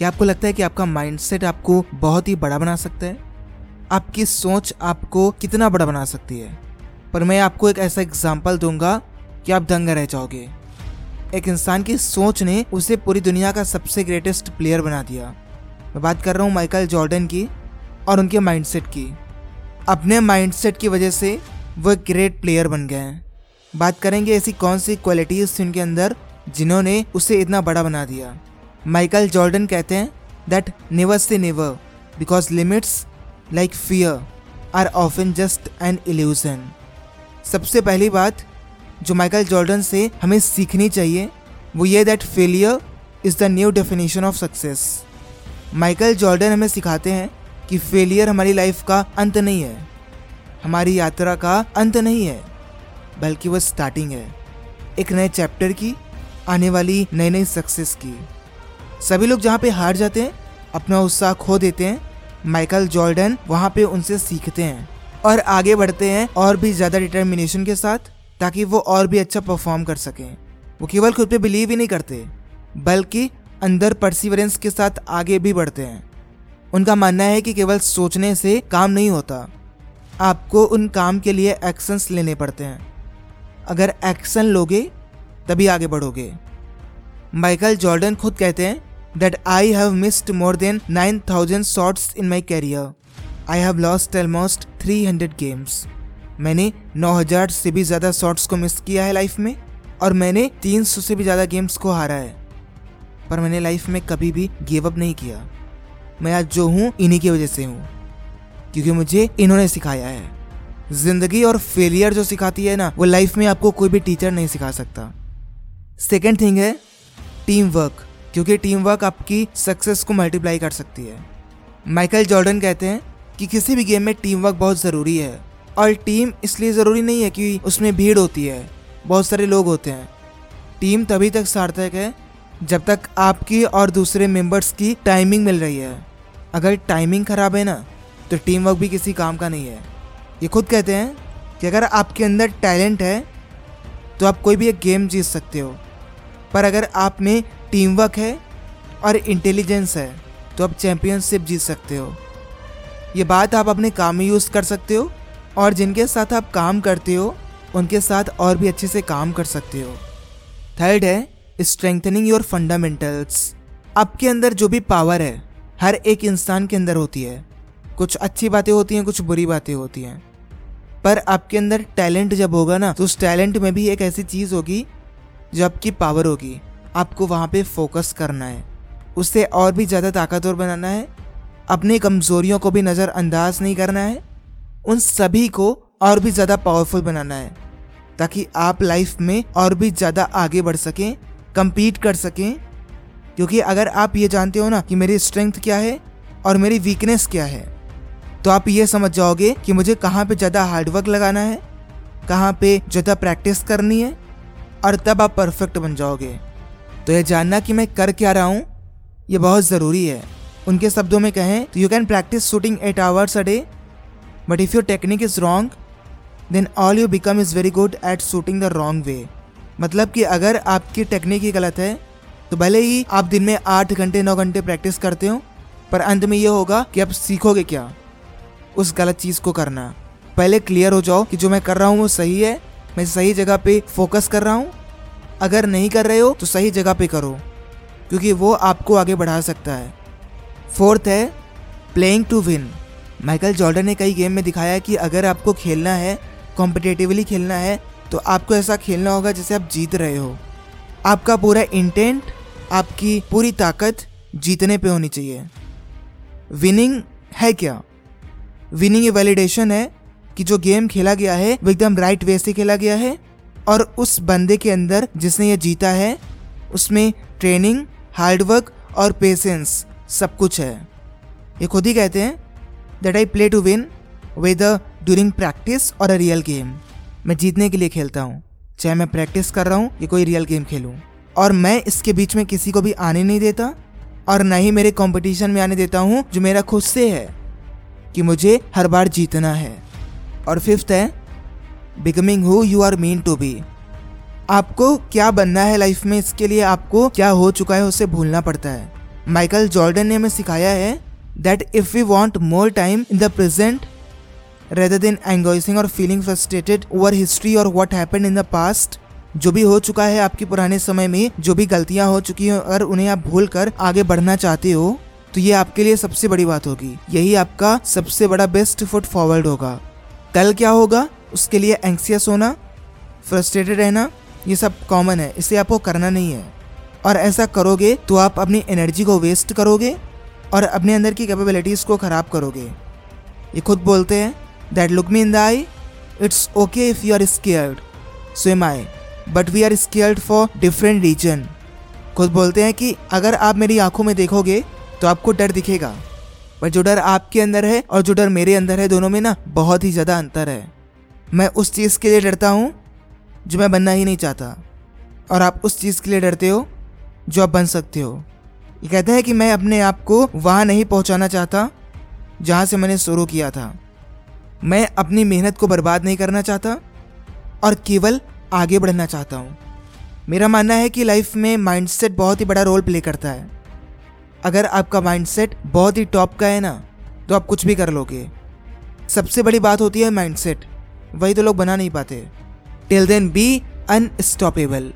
क्या आपको लगता है कि आपका माइंडसेट आपको बहुत ही बड़ा बना सकता है? आपकी सोच आपको कितना बड़ा बना सकती है? पर मैं आपको एक ऐसा एग्ज़ाम्पल दूँगा कि आप दंग रह जाओगे। एक इंसान की सोच ने उसे पूरी दुनिया का सबसे ग्रेटेस्ट प्लेयर बना दिया। मैं बात कर रहा हूँ माइकल जॉर्डन की और उनके माइंडसेट की। अपने माइंडसेट की वजह से वो एक ग्रेट प्लेयर बन गए हैं। बात करेंगे ऐसी कौन सी क्वालिटीज थी उनके अंदर जिन्होंने उसे इतना बड़ा बना दिया। माइकल जॉर्डन कहते हैं that never say never because limits like fear are often just an illusion सबसे पहली बात जो माइकल जॉर्डन से हमें सीखनी चाहिए, वो ये that failure is the new definition of success Michael Jordan हमें सिखाते हैं कि फेलियर हमारी लाइफ का अंत नहीं है, हमारी यात्रा का अंत नहीं है, बल्कि वो स्टार्टिंग है। एक नए चैप्टर की, आने वाली नई नई सक्सेस की। सभी लोग जहाँ पे हार जाते हैं, अपना उत्साह खो देते हैं। माइकल जॉर्डन वहाँ पे उनसे सीखते हैं और आगे बढ़ते हैं और भी ज़्यादा डिटर्मिनेशन के साथ, ताकि वो और भी अच्छा परफॉर्म कर सकें। वो केवल खुद पे बिलीव ही नहीं करते, बल्कि अंदर परसिवरेंस के साथ आगे भी बढ़ते हैं। उनका मानना है कि केवल सोचने से काम नहीं होता, आपको उन काम के लिए एक्शंस लेने पड़ते हैं। अगर एक्शन लोगे, तभी आगे बढ़ोगे। माइकल जॉर्डन खुद कहते हैं have missed more than nine thousand shots in my career I have lost almost three hundred games मैंने 9000 से भी ज़्यादा शॉट्स को मिस किया है लाइफ में और मैंने 300 से भी ज़्यादा गेम्स को हारा है। पर मैंने लाइफ में कभी भी गिव अप नहीं किया। मैं आज जो हूँ, इन्हीं की वजह से हूँ। क्योंकि मुझे इन्होंने सिखाया है। ज़िंदगी और फेलियर जो सिखाती है ना, वो लाइफ में आपको कोई भी टीचर नहीं सिखा सकता। सेकेंड थिंग है टीम वर्क क्योंकि टीम वर्क आपकी सक्सेस को मल्टीप्लाई कर सकती है। माइकल जॉर्डन कहते हैं कि किसी भी गेम में टीम वर्क बहुत ज़रूरी है और टीम इसलिए ज़रूरी नहीं है कि उसमें भीड़ होती है, बहुत सारे लोग होते हैं। टीम तभी तक सार्थक है जब तक आपकी और दूसरे मेंबर्स की टाइमिंग मिल रही है। अगर टाइमिंग ख़राब है ना तो टीम वर्क भी किसी काम का नहीं है। ये खुद कहते हैं कि अगर आपके अंदर टैलेंट है तो आप कोई भी एक गेम जीत सकते हो। पर अगर आप में टीम वर्क है और इंटेलिजेंस है। तो आप चैम्पियनशिप जीत सकते हो। ये बात आप अपने काम में यूज़ कर सकते हो और जिनके साथ आप काम करते हो, उनके साथ और भी अच्छे से काम कर सकते हो। थर्ड है स्ट्रेंथनिंग योर फंडामेंटल्स आपके अंदर जो भी पावर है, हर एक इंसान के अंदर होती है। कुछ अच्छी बातें होती हैं, कुछ बुरी बातें होती हैं। पर आपके अंदर टैलेंट जब होगा ना तो उस टैलेंट में भी एक ऐसी चीज़ होगी जो आपकी पावर होगी। आपको वहाँ पे फोकस करना है। उससे और भी ज़्यादा ताकतवर बनाना है। अपनी कमज़ोरियों को भी नज़रअंदाज नहीं करना है। उन सभी को और भी ज़्यादा पावरफुल बनाना है। ताकि आप लाइफ में और भी ज़्यादा आगे बढ़ सकें, compete कर सकें। क्योंकि अगर आप ये जानते हो ना कि मेरी स्ट्रेंथ क्या है और मेरी वीकनेस क्या है तो आप ये समझ जाओगे कि मुझे कहाँ पे ज़्यादा हार्डवर्क लगाना है, कहाँ पे ज़्यादा प्रैक्टिस करनी है, और तब आप परफेक्ट बन जाओगे। तो यह जानना कि मैं कर क्या रहा हूँ? ये बहुत ज़रूरी है। उनके शब्दों में कहें तो you can practise shooting eight hours a day but if your technique is wrong then all you become is very good at shooting the wrong way मतलब कि अगर आपकी टेक्निक ही गलत है तो भले ही आप दिन में आठ घंटे, नौ घंटे प्रैक्टिस करते हो, पर अंत में ये होगा कि आप सीखोगे क्या? उस गलत चीज़ को करना। पहले क्लियर हो जाओ कि जो मैं कर रहा हूँ वो सही है। मैं सही जगह पे फोकस कर रहा हूँ। अगर नहीं कर रहे हो तो सही जगह पे करो, क्योंकि वो आपको आगे बढ़ा सकता है। फोर्थ है playing to win Michael Jordan ने कई गेम में दिखाया कि अगर आपको खेलना है कॉम्पिटेटिवली खेलना है तो आपको ऐसा खेलना होगा जैसे आप जीत रहे हो। आपका पूरा इंटेंट आपकी पूरी ताकत जीतने पे होनी चाहिए। विनिंग है क्या? विनिंग ये वैलिडेशन है कि जो गेम खेला गया है, वो एकदम राइट वे से खेला गया है और उस बंदे के अंदर जिसने ये जीता है, उसमें ट्रेनिंग हार्डवर्क और पेशेंस सब कुछ है। ये खुद ही कहते हैं that I play to win whether during practice और अ रियल गेम मैं जीतने के लिए खेलता हूँ। चाहे मैं प्रैक्टिस कर रहा हूँ, या कोई रियल गेम खेलूँ। और मैं इसके बीच में किसी को भी आने नहीं देता और न ही मेरे कंपटीशन में आने देता हूँ, जो मेरा खुद से है कि मुझे हर बार जीतना है। और फिफ्थ है becoming who you are meant to be आपको क्या बनना है लाइफ में? इसके लिए आपको क्या हो चुका है उसे भूलना पड़ता है। माइकल जॉर्डन ने हमें सिखाया है that if we want more time in the present rather than anguishing और फीलिंग फ्रस्ट्रेटेड ओवर हिस्ट्री और what happen in the past जो भी हो चुका है आपके पुराने समय में, जो भी गलतियाँ हो चुकी हैं अगर उन्हें आप भूल कर आगे बढ़ना चाहते हो तो ये आपके लिए सबसे बड़ी बात होगी। यही आपका सबसे बड़ा बेस्ट फुट फॉरवर्ड होगा। कल क्या होगा? उसके लिए एंक्सियस होना फ्रस्ट्रेटेड रहना, ये सब कॉमन है। इसे आपको करना नहीं है। और ऐसा करोगे तो आप अपनी एनर्जी को वेस्ट करोगे और अपने अंदर की कैपेबिलिटीज़ को ख़राब करोगे। ये खुद बोलते हैं that look me in the eye it's okay if you are scared so am I but we are scared for different reason खुद बोलते हैं कि अगर आप मेरी आँखों में देखोगे तो आपको डर दिखेगा। पर जो डर आपके अंदर है और जो डर मेरे अंदर है दोनों में ना बहुत ही ज़्यादा अंतर है। मैं उस चीज़ के लिए डरता हूँ जो मैं बनना ही नहीं चाहता। और आप उस चीज़ के लिए डरते हो जो आप बन सकते हो। ये कहते हैं कि मैं अपने आप को वहाँ नहीं पहुँचाना चाहता, जहाँ से मैंने शुरू किया था। मैं अपनी मेहनत को बर्बाद नहीं करना चाहता और केवल आगे बढ़ना चाहता हूँ। मेरा मानना है कि लाइफ में माइंडसेट बहुत ही बड़ा रोल प्ले करता है। अगर आपका माइंडसेट बहुत ही टॉप का है ना तो आप कुछ भी कर लोगे। सबसे बड़ी बात होती है माइंडसेट। वही तो लोग बना नहीं पाते। Till then be unstoppable